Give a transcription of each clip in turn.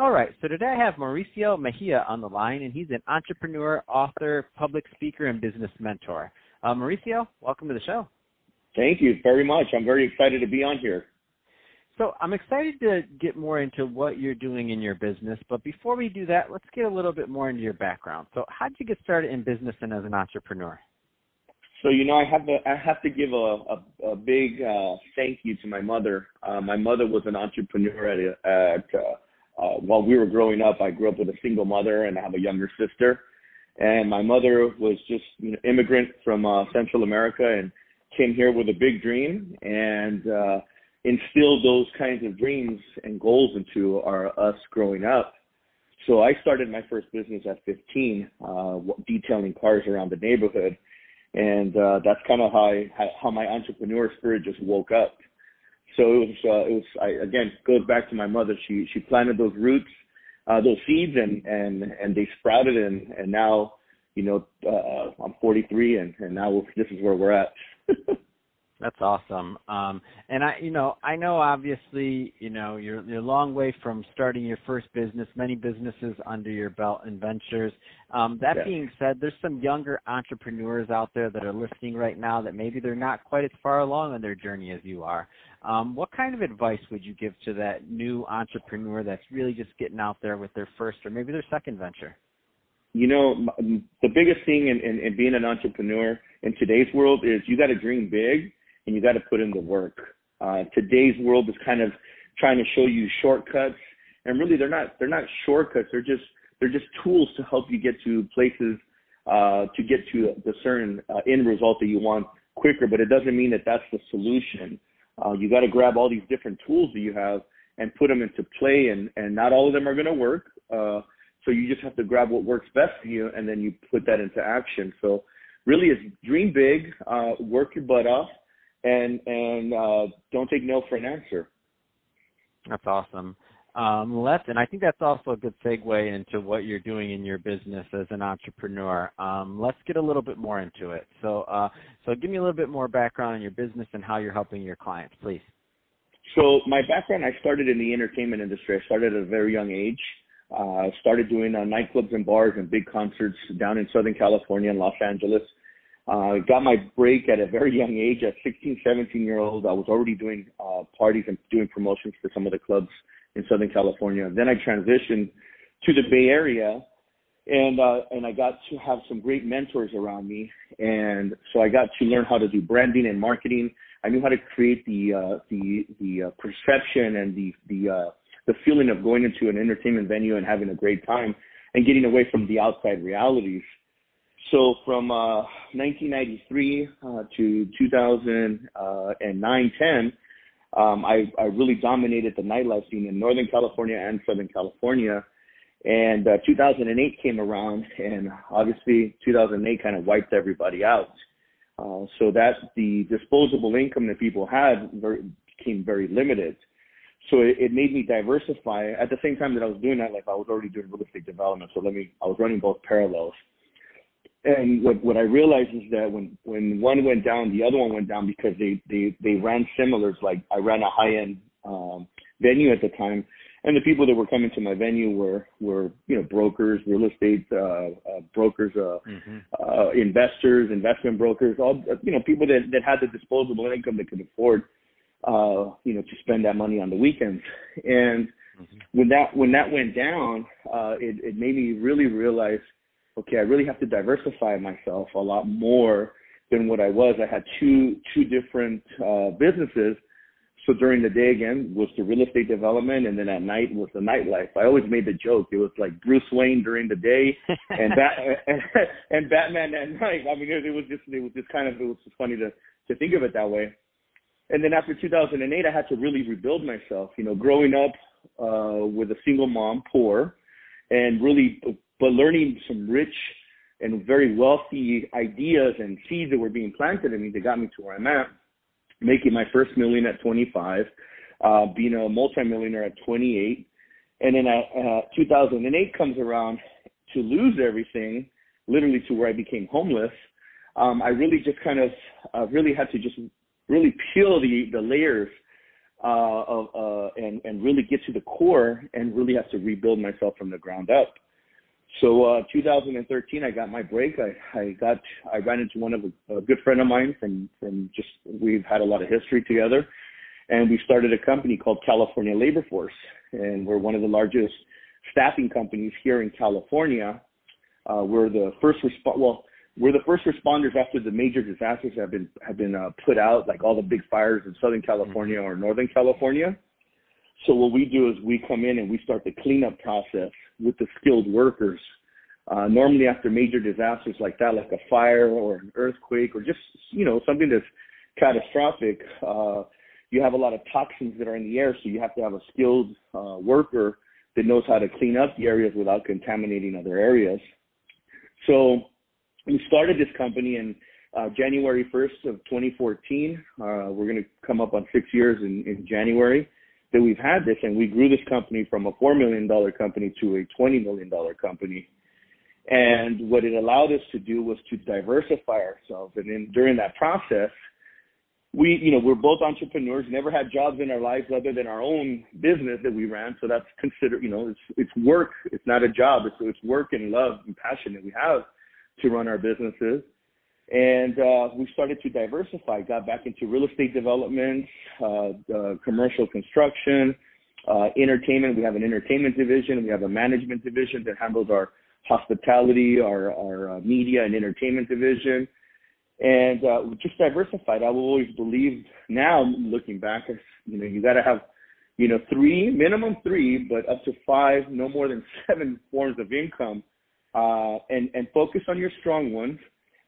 All right, so today I have Mauricio Mejia on the line, and he's an entrepreneur, author, public speaker, and business mentor. Uh, Mauricio, welcome to the show. Thank you very much. I'm very excited to be on here. So I'm excited to get more into what you're doing in your business, but before we do that, let's get a little bit more into your background. So how did you get started in business and as an entrepreneur? So you know, I have to I have to give a a, a big uh, thank you to my mother. Uh, my mother was an entrepreneur at at uh, uh, while we were growing up, I grew up with a single mother and I have a younger sister. And my mother was just know immigrant from uh, Central America and came here with a big dream and uh, instilled those kinds of dreams and goals into our us growing up. So I started my first business at 15, uh, detailing cars around the neighborhood, and uh, that's kind of how I, how my entrepreneur spirit just woke up so it was uh, it was I, again goes back to my mother. She she planted those roots, uh, those seeds, and and and they sprouted, and and now you know uh, I'm 43, and and now this is where we're at. That's awesome. Um, and I, you know, I know obviously, you know, you're you're a long way from starting your first business. Many businesses under your belt and ventures. Um, that being said, there's some younger entrepreneurs out there that are listening right now that maybe they're not quite as far along on their journey as you are. Um, what kind of advice would you give to that new entrepreneur that's really just getting out there with their first or maybe their second venture? You know, the biggest thing in, in, in being an entrepreneur in today's world is you got to dream big and you got to put in the work. Uh, today's world is kind of trying to show you shortcuts, and really they're not they're not shortcuts. They're just they're just tools to help you get to places uh, to get to the certain uh, end result that you want quicker. But it doesn't mean that that's the solution. Uh, you got to grab all these different tools that you have and put them into play, and and not all of them are going to work. Uh, so you just have to grab what works best for you, and then you put that into action. So really, it's dream big, uh, work your butt off, and and uh, don't take no for an answer. That's awesome. Um, let's, and I think that's also a good segue into what you're doing in your business as an entrepreneur. Um, let's get a little bit more into it. So, uh, so give me a little bit more background on your business and how you're helping your clients, please. So, my background, I started in the entertainment industry. I started at a very young age. Uh, started doing uh, nightclubs and bars and big concerts down in Southern California and Los Angeles. Uh, got my break at a very young age. At 16, 17 year old, I was already doing uh, parties and doing promotions for some of the clubs in Southern California. Then I transitioned to the Bay Area, and uh, and I got to have some great mentors around me, and so I got to learn how to do branding and marketing. I knew how to create the uh, the the uh, perception and the the uh, the feeling of going into an entertainment venue and having a great time and getting away from the outside realities. So from uh, 1993 uh, to 2009, 10, um, I, I really dominated the nightlife scene in Northern California and Southern California. And uh, 2008 came around, and obviously 2008 kind of wiped everybody out. Uh, so that the disposable income that people had very, became very limited. So it, it made me diversify. At the same time that I was doing that, like I was already doing real estate development. So let me, I was running both parallels and what what I realized is that when when one went down, the other one went down because they they they ran similars. Like I ran a high end um, venue at the time, and the people that were coming to my venue were were you know brokers, real estate uh, uh, brokers, uh, mm-hmm. uh, investors, investment brokers, all you know people that that had the disposable income that could afford uh, you know to spend that money on the weekends. And mm-hmm. when that when that went down, uh, it it made me really realize okay, I really have to diversify myself a lot more than what I was. I had two two different uh, businesses. So during the day again was the real estate development, and then at night was the nightlife. I always made the joke it was like Bruce Wayne during the day and Bat- and, and Batman at night. I mean, it, it was just it was just kind of it was just funny to to think of it that way. And then after 2008, I had to really rebuild myself. You know, growing up uh, with a single mom, poor, and really, but learning some rich and very wealthy ideas and seeds that were being planted in me that got me to where I'm at, making my first million at 25, uh, being a multimillionaire at 28. And then uh, 2008 comes around to lose everything, literally to where I became homeless. Um, I really just kind of uh, really had to just really peel the the layers uh, of uh, and and really get to the core and really have to rebuild myself from the ground up. So uh, 2013, I got my break. I, I got I ran into one of a, a good friend of mine from from just we've had a lot of history together, and we started a company called California Labor Force, and we're one of the largest staffing companies here in California. Uh, we're the first resp- well we're the first responders after the major disasters have been have been uh, put out, like all the big fires in Southern California or Northern California. So what we do is we come in and we start the cleanup process with the skilled workers. Uh, normally after major disasters like that, like a fire or an earthquake or just, you know, something that's catastrophic, uh, you have a lot of toxins that are in the air. So you have to have a skilled uh, worker that knows how to clean up the areas without contaminating other areas. So we started this company in uh, January 1st of 2014. Uh, we're going to come up on six years in, in January that we've had this, and we grew this company from a $4 million company to a $20 million company. And what it allowed us to do was to diversify ourselves. And then during that process, we, you know, we're both entrepreneurs, never had jobs in our lives other than our own business that we ran. So that's considered, you know, it's, it's work. It's not a job. It's, it's work and love and passion that we have to run our businesses and uh, we started to diversify. Got back into real estate development, uh, uh, commercial construction, uh, entertainment. We have an entertainment division. We have a management division that handles our hospitality, our, our uh, media and entertainment division, and uh, we just diversified. I will always believe now, looking back, you know, you got to have, you know, three minimum three, but up to five, no more than seven forms of income, and and focus on your strong ones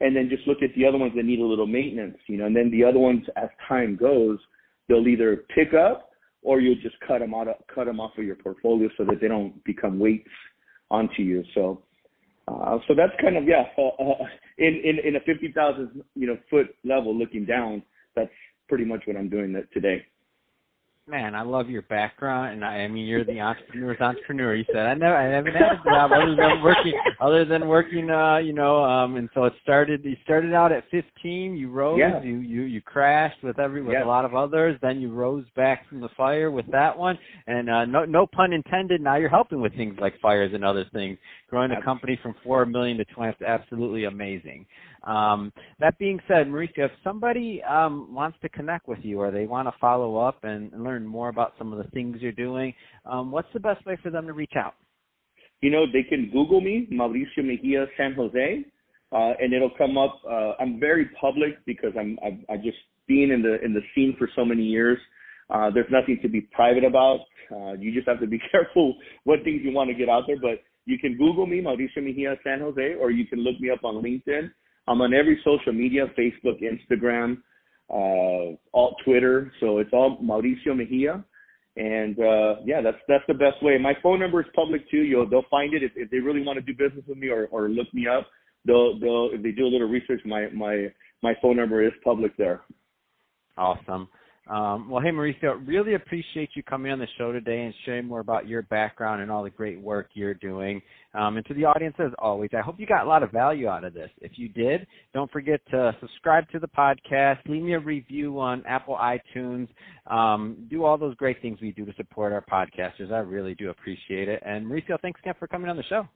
and then just look at the other ones that need a little maintenance, you know, and then the other ones as time goes, they'll either pick up or you'll just cut them out, cut them off of your portfolio so that they don't become weights onto you. So, uh, so that's kind of yeah, uh, uh, in in in a fifty thousand you know foot level looking down, that's pretty much what I'm doing that today man, I love your background, and I, I mean, you're the entrepreneur's entrepreneur. You said I never, I haven't had a job other than working, other than working, uh, you know, um, and so it started. You started out at 15. You rose. Yeah. You you you crashed with every with yeah. a lot of others. Then you rose back from the fire with that one, and uh, no no pun intended. Now you're helping with things like fires and other things. Growing a company from four million to 20 absolutely amazing. Um, that being said, Mauricio, if somebody um, wants to connect with you or they want to follow up and, and learn more about some of the things you're doing, um, what's the best way for them to reach out? You know, they can Google me, Mauricio Mejia San Jose, uh, and it'll come up. Uh, I'm very public because I'm I, I just being in the in the scene for so many years. Uh, there's nothing to be private about. Uh, you just have to be careful what things you want to get out there. But you can Google me, Mauricio Mejia San Jose, or you can look me up on LinkedIn. I'm on every social media, Facebook, Instagram, uh, all Twitter. So it's all Mauricio Mejia. And uh, yeah, that's that's the best way. My phone number is public too. You'll they'll find it if, if they really want to do business with me or, or look me up. They'll they'll if they do a little research, my my my phone number is public there. Awesome. Um, well, hey, Mauricio, really appreciate you coming on the show today and sharing more about your background and all the great work you're doing. Um, and to the audience, as always, I hope you got a lot of value out of this. If you did, don't forget to subscribe to the podcast, leave me a review on Apple iTunes, um, do all those great things we do to support our podcasters. I really do appreciate it. And Mauricio, thanks again for coming on the show.